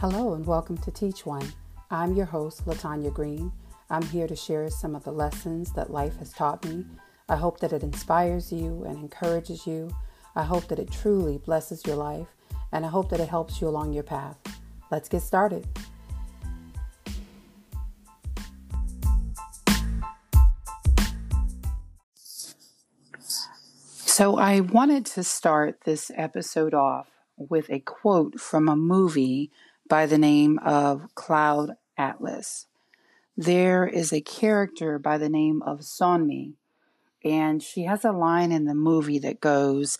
Hello and welcome to Teach One. I'm your host, Latanya Green. I'm here to share some of the lessons that life has taught me. I hope that it inspires you and encourages you. I hope that it truly blesses your life, and I hope that it helps you along your path. Let's get started. So, I wanted to start this episode off with a quote from a movie by the name of Cloud Atlas. There is a character by the name of Sonmi, and she has a line in the movie that goes,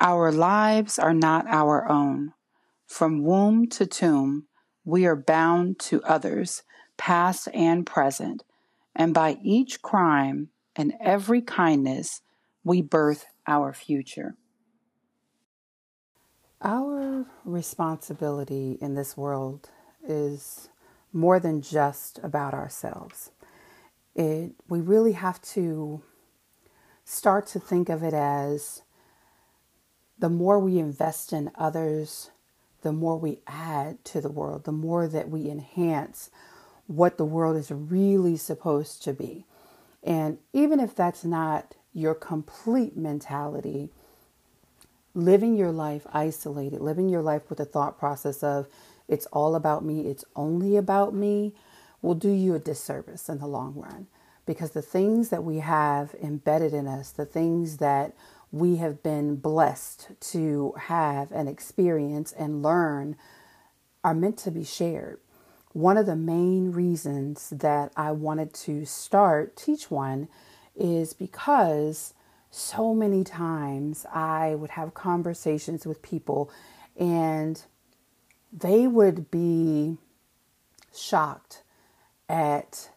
Our lives are not our own. From womb to tomb, we are bound to others, past and present, and by each crime and every kindness, we birth our future. Our responsibility in this world is more than just about ourselves. It, we really have to start to think of it as the more we invest in others, the more we add to the world, the more that we enhance what the world is really supposed to be. And even if that's not your complete mentality, living your life isolated, living your life with the thought process of it's all about me, it's only about me, will do you a disservice in the long run. Because the things that we have embedded in us, the things that we have been blessed to have and experience and learn, are meant to be shared. One of the main reasons that I wanted to start Teach One is because so many times I would have conversations with people and they would be shocked at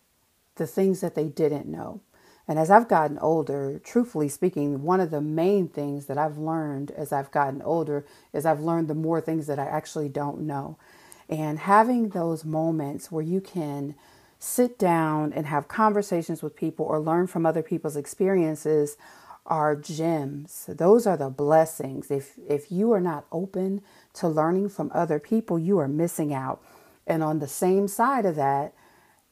the things that they didn't know. And as I've gotten older, truthfully speaking, one of the main things that I've learned as I've gotten older is I've learned the more things that I actually don't know. And having those moments where you can sit down and have conversations with people or learn from other people's experiences are gems. Those are the blessings. If if you are not open to learning from other people, you are missing out. And on the same side of that,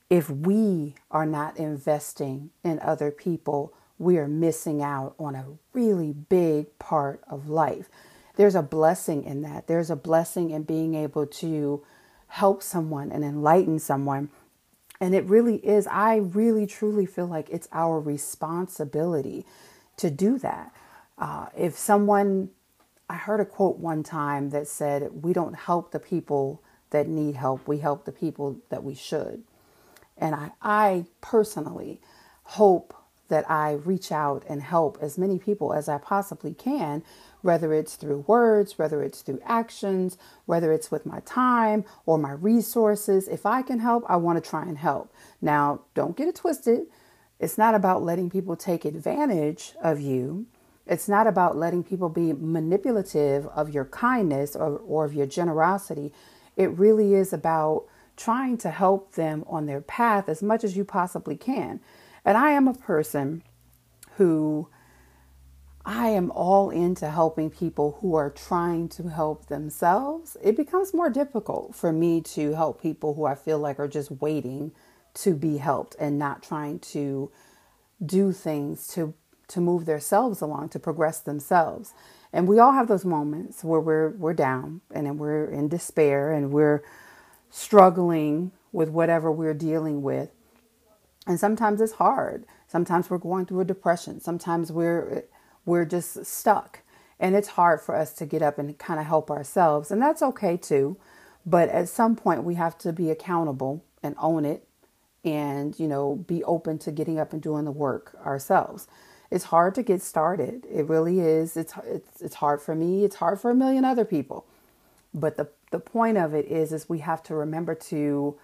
if we are not investing in other people, we are missing out on a really big part of life. There's a blessing in that. There's a blessing in being able to help someone and enlighten someone. And it really is, I really truly feel like it's our responsibility to do that. Uh, if someone, I heard a quote one time that said, We don't help the people that need help, we help the people that we should. And I, I personally hope that I reach out and help as many people as I possibly can, whether it's through words, whether it's through actions, whether it's with my time or my resources. If I can help, I want to try and help. Now, don't get it twisted. It's not about letting people take advantage of you. It's not about letting people be manipulative of your kindness or, or of your generosity. It really is about trying to help them on their path as much as you possibly can. And I am a person who I am all into helping people who are trying to help themselves. It becomes more difficult for me to help people who I feel like are just waiting to be helped and not trying to do things to to move themselves along to progress themselves. And we all have those moments where we're we're down and then we're in despair and we're struggling with whatever we're dealing with. And sometimes it's hard. Sometimes we're going through a depression. Sometimes we're we're just stuck. And it's hard for us to get up and kind of help ourselves. And that's okay too. But at some point we have to be accountable and own it and you know be open to getting up and doing the work ourselves. It's hard to get started. It really is. It's it's, it's hard for me. It's hard for a million other people. But the the point of it is is we have to remember to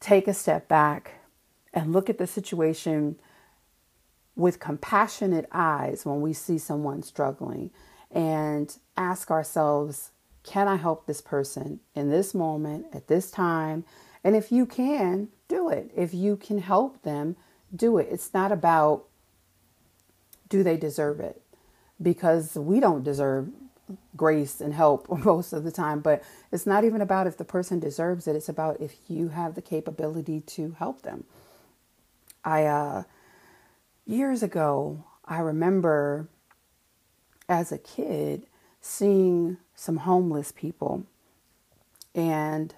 take a step back and look at the situation with compassionate eyes when we see someone struggling and ask ourselves can i help this person in this moment at this time and if you can, do it. If you can help them, do it. It's not about do they deserve it? Because we don't deserve grace and help most of the time. But it's not even about if the person deserves it, it's about if you have the capability to help them. I, uh, years ago, I remember as a kid seeing some homeless people and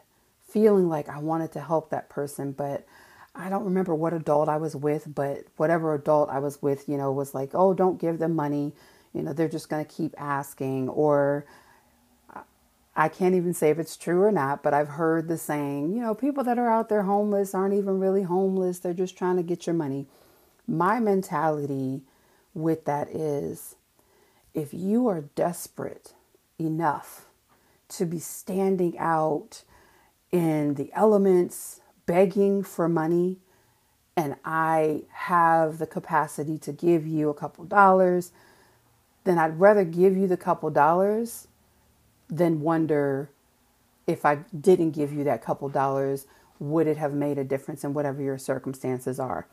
feeling like I wanted to help that person, but I don't remember what adult I was with, but whatever adult I was with, you know, was like, oh, don't give them money. You know, they're just going to keep asking. Or I can't even say if it's true or not, but I've heard the saying, you know, people that are out there homeless aren't even really homeless. They're just trying to get your money. My mentality with that is if you are desperate enough to be standing out in the elements, begging for money, and I have the capacity to give you a couple dollars, then I'd rather give you the couple dollars than wonder if I didn't give you that couple dollars, would it have made a difference in whatever your circumstances are?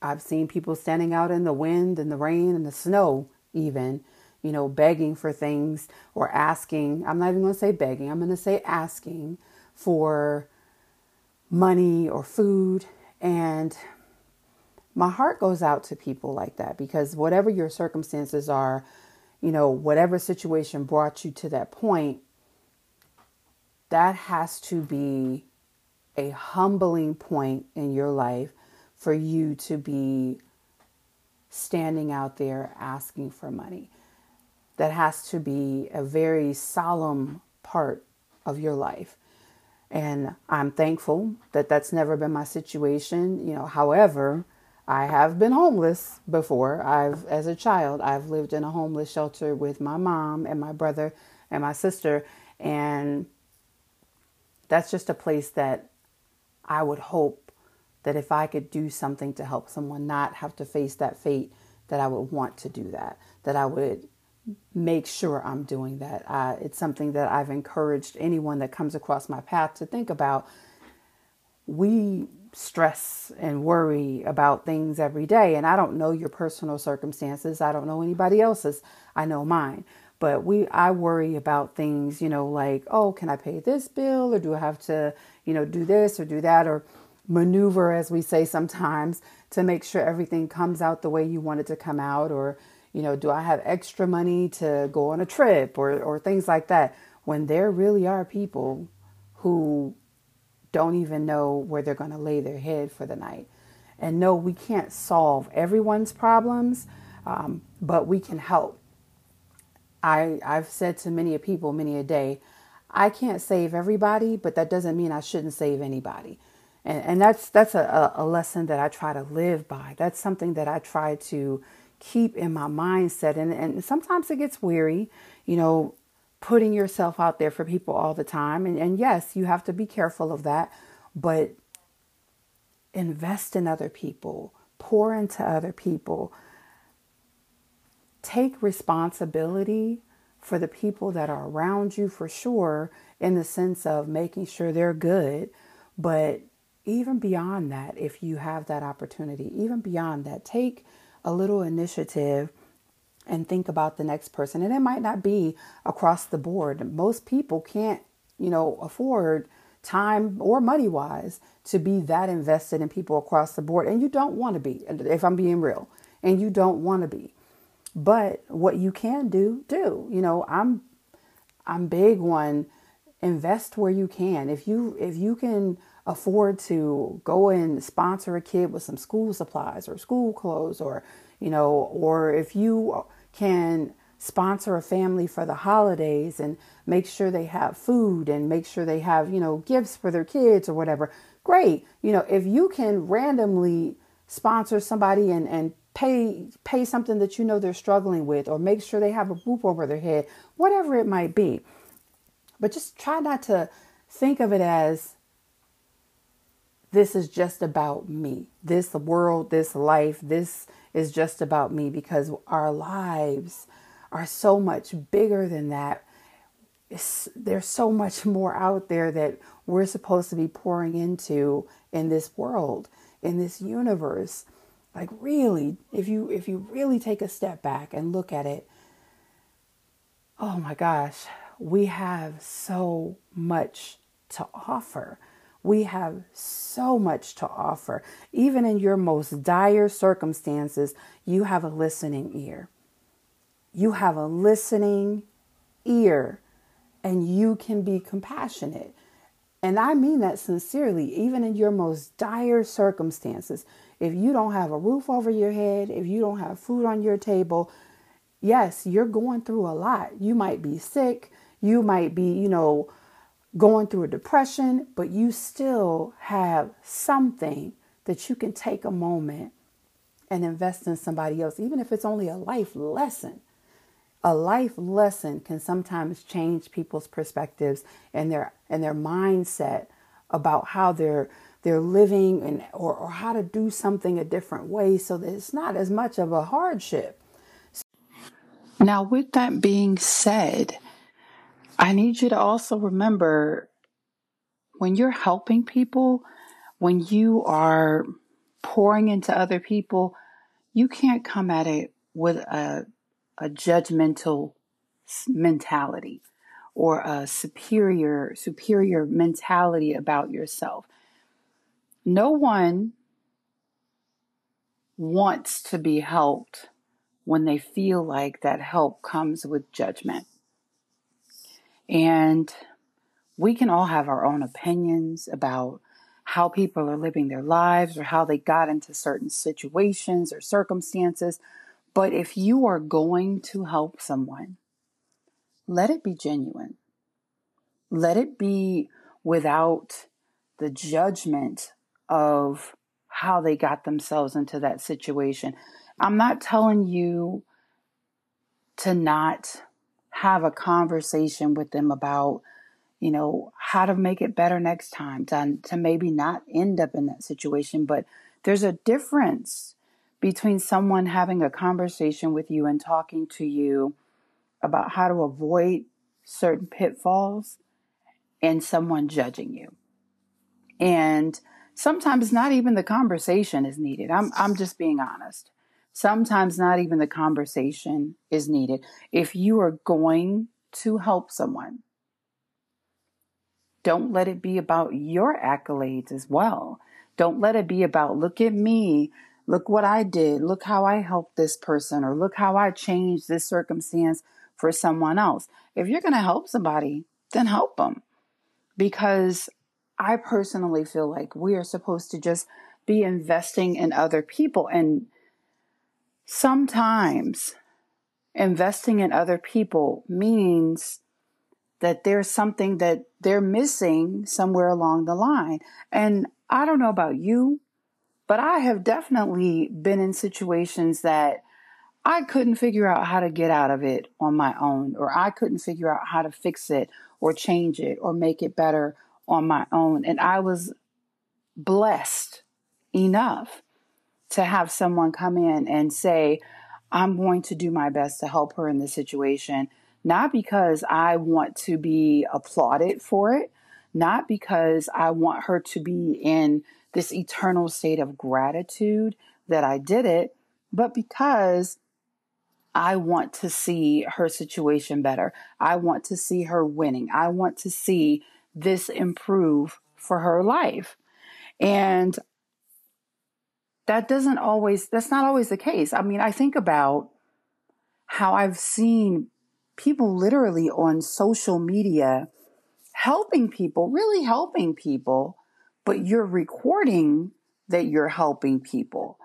I've seen people standing out in the wind and the rain and the snow, even, you know, begging for things or asking. I'm not even going to say begging, I'm going to say asking for money or food. And my heart goes out to people like that because whatever your circumstances are, you know, whatever situation brought you to that point, that has to be a humbling point in your life for you to be standing out there asking for money. That has to be a very solemn part of your life. And I'm thankful that that's never been my situation. You know, however, I have been homeless before. I've, as a child, I've lived in a homeless shelter with my mom and my brother and my sister. And that's just a place that I would hope that if I could do something to help someone not have to face that fate, that I would want to do that, that I would make sure I'm doing that. Uh, it's something that I've encouraged anyone that comes across my path to think about. We stress and worry about things every day, and I don't know your personal circumstances. I don't know anybody else's. I know mine. But we, I worry about things, you know, like, oh, can I pay this bill, or do I have to, you know, do this or do that, or maneuver, as we say sometimes, to make sure everything comes out the way you want it to come out, or you know, do I have extra money to go on a trip or, or things like that? When there really are people who don't even know where they're going to lay their head for the night. And no, we can't solve everyone's problems, um, but we can help. I, I've said to many people, many a day, I can't save everybody, but that doesn't mean I shouldn't save anybody. And, and that's that's a, a lesson that I try to live by. That's something that I try to keep in my mindset. And, and sometimes it gets weary, you know, putting yourself out there for people all the time. And, and yes, you have to be careful of that, but invest in other people, pour into other people, take responsibility for the people that are around you for sure, in the sense of making sure they're good. But even beyond that, if you have that opportunity, even beyond that, take a little initiative and think about the next person. And it might not be across the board. Most people can't, you know, afford time or money wise to be that invested in people across the board. And you don't want to be, if I'm being real, and you don't want to be. But what you can do, do. You know, I'm I'm big on invest where you can. If you if you can afford to go and sponsor a kid with some school supplies or school clothes or you know or if you can sponsor a family for the holidays and make sure they have food and make sure they have you know gifts for their kids or whatever great. You know if you can randomly sponsor somebody and and pay pay something that you know they're struggling with or make sure they have a roof over their head whatever it might be. But just try not to think of it as this is just about me. This world, this life, this is just about me because our lives are so much bigger than that. It's, there's so much more out there that we're supposed to be pouring into in this world, in this universe. Like really, if you if you really take a step back and look at it, oh my gosh, we have so much to offer. We have so much to offer. Even in your most dire circumstances, you have a listening ear. You have a listening ear, and you can be compassionate. And I mean that sincerely, even in your most dire circumstances. If you don't have a roof over your head, if you don't have food on your table, yes, you're going through a lot. You might be sick, you might be, you know, going through a depression, but you still have something that you can take a moment and invest in somebody else, even if it's only a life lesson. A life lesson can sometimes change people's perspectives and their and their mindset about how they're they're living and or, or how to do something a different way so that it's not as much of a hardship. Now, with that being said, I need you to also remember when you're helping people, when you are pouring into other people, you can't come at it with a, a judgmental mentality or a superior superior mentality about yourself. No one wants to be helped when they feel like that help comes with judgment. And we can all have our own opinions about how people are living their lives or how they got into certain situations or circumstances. But if you are going to help someone, let it be genuine. Let it be without the judgment of how they got themselves into that situation. I'm not telling you to not have a conversation with them about, you know, how to make it better next time, to, to maybe not end up in that situation. But there's a difference between someone having a conversation with you and talking to you about how to avoid certain pitfalls and someone judging you. And sometimes not even the conversation is needed. I'm I'm just being honest. Sometimes not even the conversation is needed. If you are going to help someone, don't let it be about your accolades as well. Don't let it be about, look at me, look what I did, look how I helped this person, or look how I changed this circumstance for someone else. If you're going to help somebody, then help them. Because I personally feel like we are supposed to just be investing in other people. And Sometimes investing in other people means that there's something that they're missing somewhere along the line. And I don't know about you, but I have definitely been in situations that I couldn't figure out how to get out of it on my own, or I couldn't figure out how to fix it or change it or make it better on my own. And I was blessed enough to have someone come in and say, I'm going to do my best to help her in this situation, not because I want to be applauded for it, not because I want her to be in this eternal state of gratitude that I did it, but because I want to see her situation better. I want to see her winning. I want to see this improve for her life. And that doesn't always, that's not always the case. I mean, I think about how I've seen people literally on social media helping people, really helping people, but you're recording that you're helping people.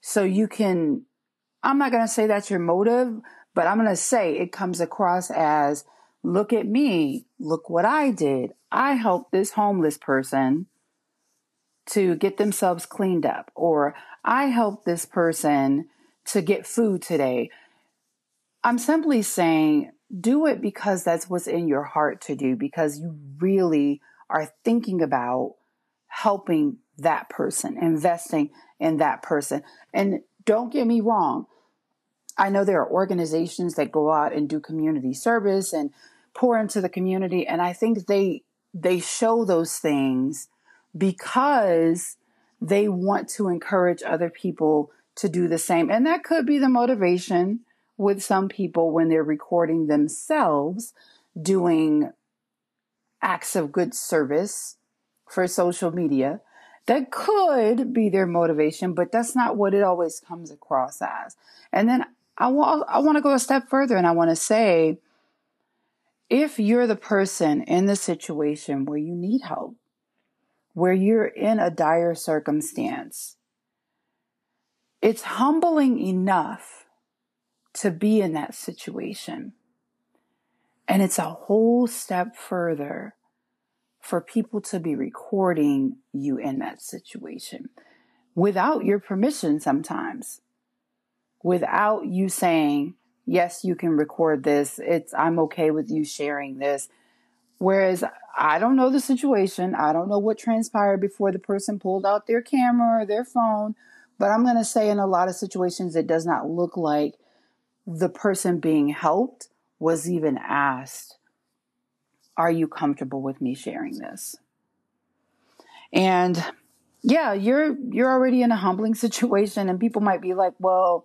So you can, I'm not going to say that's your motive, but I'm going to say it comes across as look at me, look what I did. I helped this homeless person to get themselves cleaned up, or I helped this person to get food today. I'm simply saying do it because that's what's in your heart to do, because you really are thinking about helping that person, investing in that person. And don't get me wrong, I know there are organizations that go out and do community service and pour into the community and I think they they show those things because they want to encourage other people to do the same. And that could be the motivation with some people when they're recording themselves doing acts of good service for social media. That could be their motivation, but that's not what it always comes across as. And then I want I want to go a step further and I want to say if you're the person in the situation where you need help, where you're in a dire circumstance, it's humbling enough to be in that situation. And it's a whole step further for people to be recording you in that situation without your permission sometimes, without you saying, yes, you can record this. It's, I'm okay with you sharing this. Whereas I don't know the situation. I don't know what transpired before the person pulled out their camera or their phone. But I'm going to say in a lot of situations, it does not look like the person being helped was even asked, Are you comfortable with me sharing this? And yeah, you're you're already in a humbling situation and people might be like, "Well,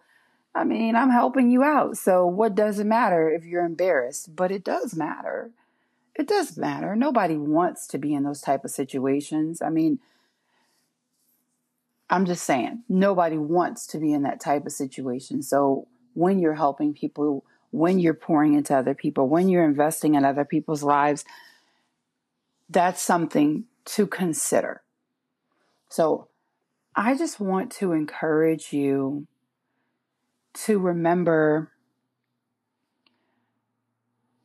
I mean, I'm helping you out. So what does it matter if you're embarrassed?" But it does matter. It does matter. Nobody wants to be in those type of situations. I mean, I'm just saying, nobody wants to be in that type of situation. So when you're helping people, when you're pouring into other people, when you're investing in other people's lives, that's something to consider. So I just want to encourage you to remember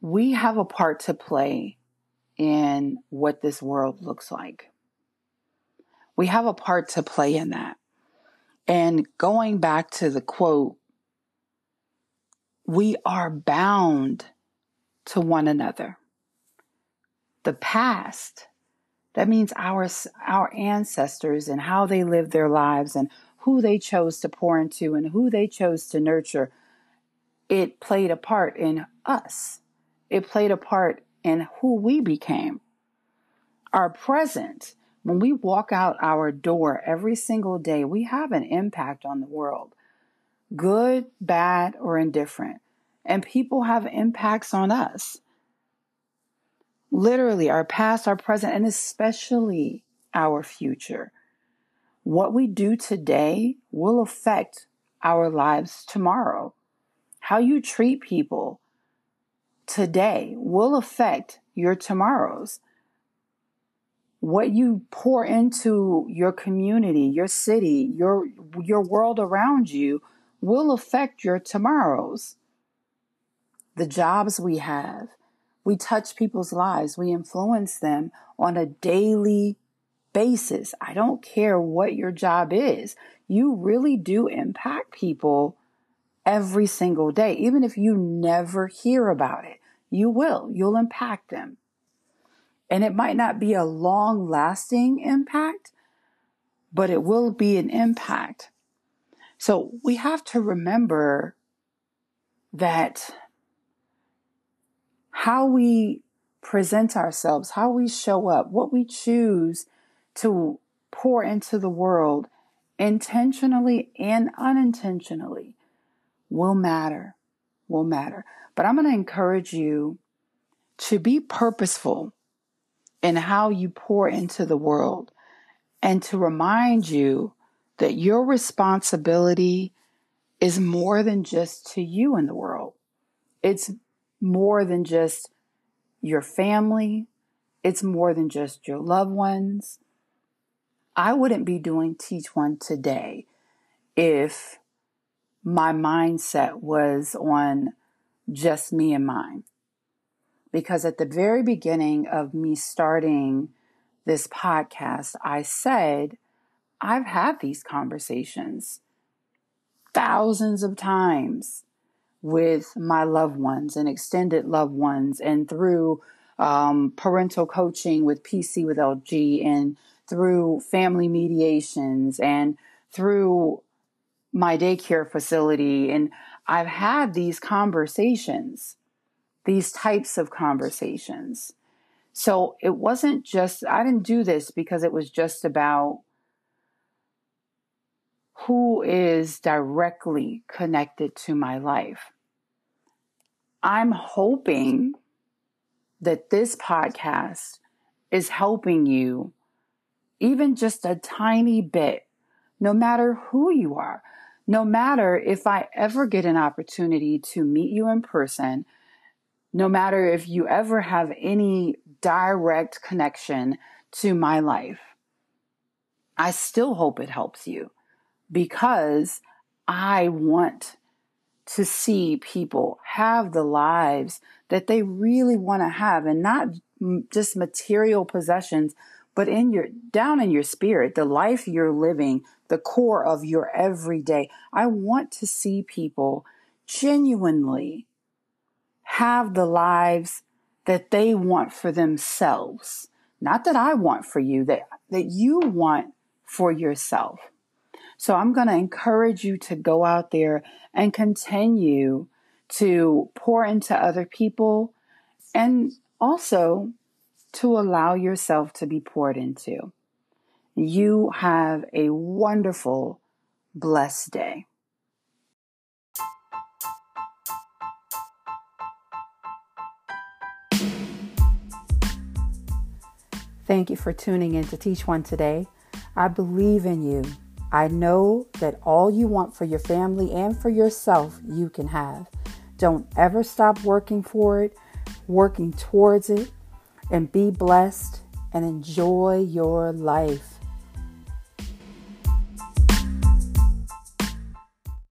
we have a part to play in what this world looks like. We have a part to play in that. And going back to the quote, we are bound to one another. The past, that means our, our ancestors and how they lived their lives and who they chose to pour into and who they chose to nurture. It played a part in us. It played a part in who we became. Our present, when we walk out our door every single day, we have an impact on the world, good, bad, or indifferent. And people have impacts on us. Literally, our past, our present, and especially our future. What we do today will affect our lives tomorrow. How you treat people today will affect your tomorrows what you pour into your community, your city, your your world around you will affect your tomorrows. The jobs we have, we touch people's lives, we influence them on a daily basis. I don't care what your job is. You really do impact people every single day. Even if you never hear about it, you will. You'll impact them. And it might not be a long lasting impact, but it will be an impact. So we have to remember that how we present ourselves, how we show up, what we choose to pour into the world intentionally and unintentionally will matter, will matter. But I'm going to encourage you to be purposeful in how you pour into the world and to remind you that your responsibility is more than just to you in the world. It's more than just your family. It's more than just your loved ones. I wouldn't be doing Teach One today if my mindset was on just me and mine. Because at the very beginning of me starting this podcast, I said, I've had these conversations thousands of times with my loved ones and extended loved ones, and through um, parental coaching with PC with LG, and through family mediations, and through my daycare facility. And I've had these conversations these types of conversations. So it wasn't just, I didn't do this because it was just about who is directly connected to my life. I'm hoping that this podcast is helping you even just a tiny bit, no matter who you are, no matter if I ever get an opportunity to meet you in person, no matter if you ever have any direct connection to my life. I still hope it helps you because I want to see people have the lives that they really want to have and not just material possessions, but in your down in your spirit, the life you're living, the core of your everyday. I want to see people genuinely have the lives that they want for themselves. Not that I want for you, that, that you want for yourself. So I'm going to encourage you to go out there and continue to pour into other people and also to allow yourself to be poured into. You have a wonderful, blessed day. Thank you for tuning in to Teach One today. I believe in you. I know that all you want for your family and for yourself, you can have. Don't ever stop working for it, working towards it, and be blessed and enjoy your life.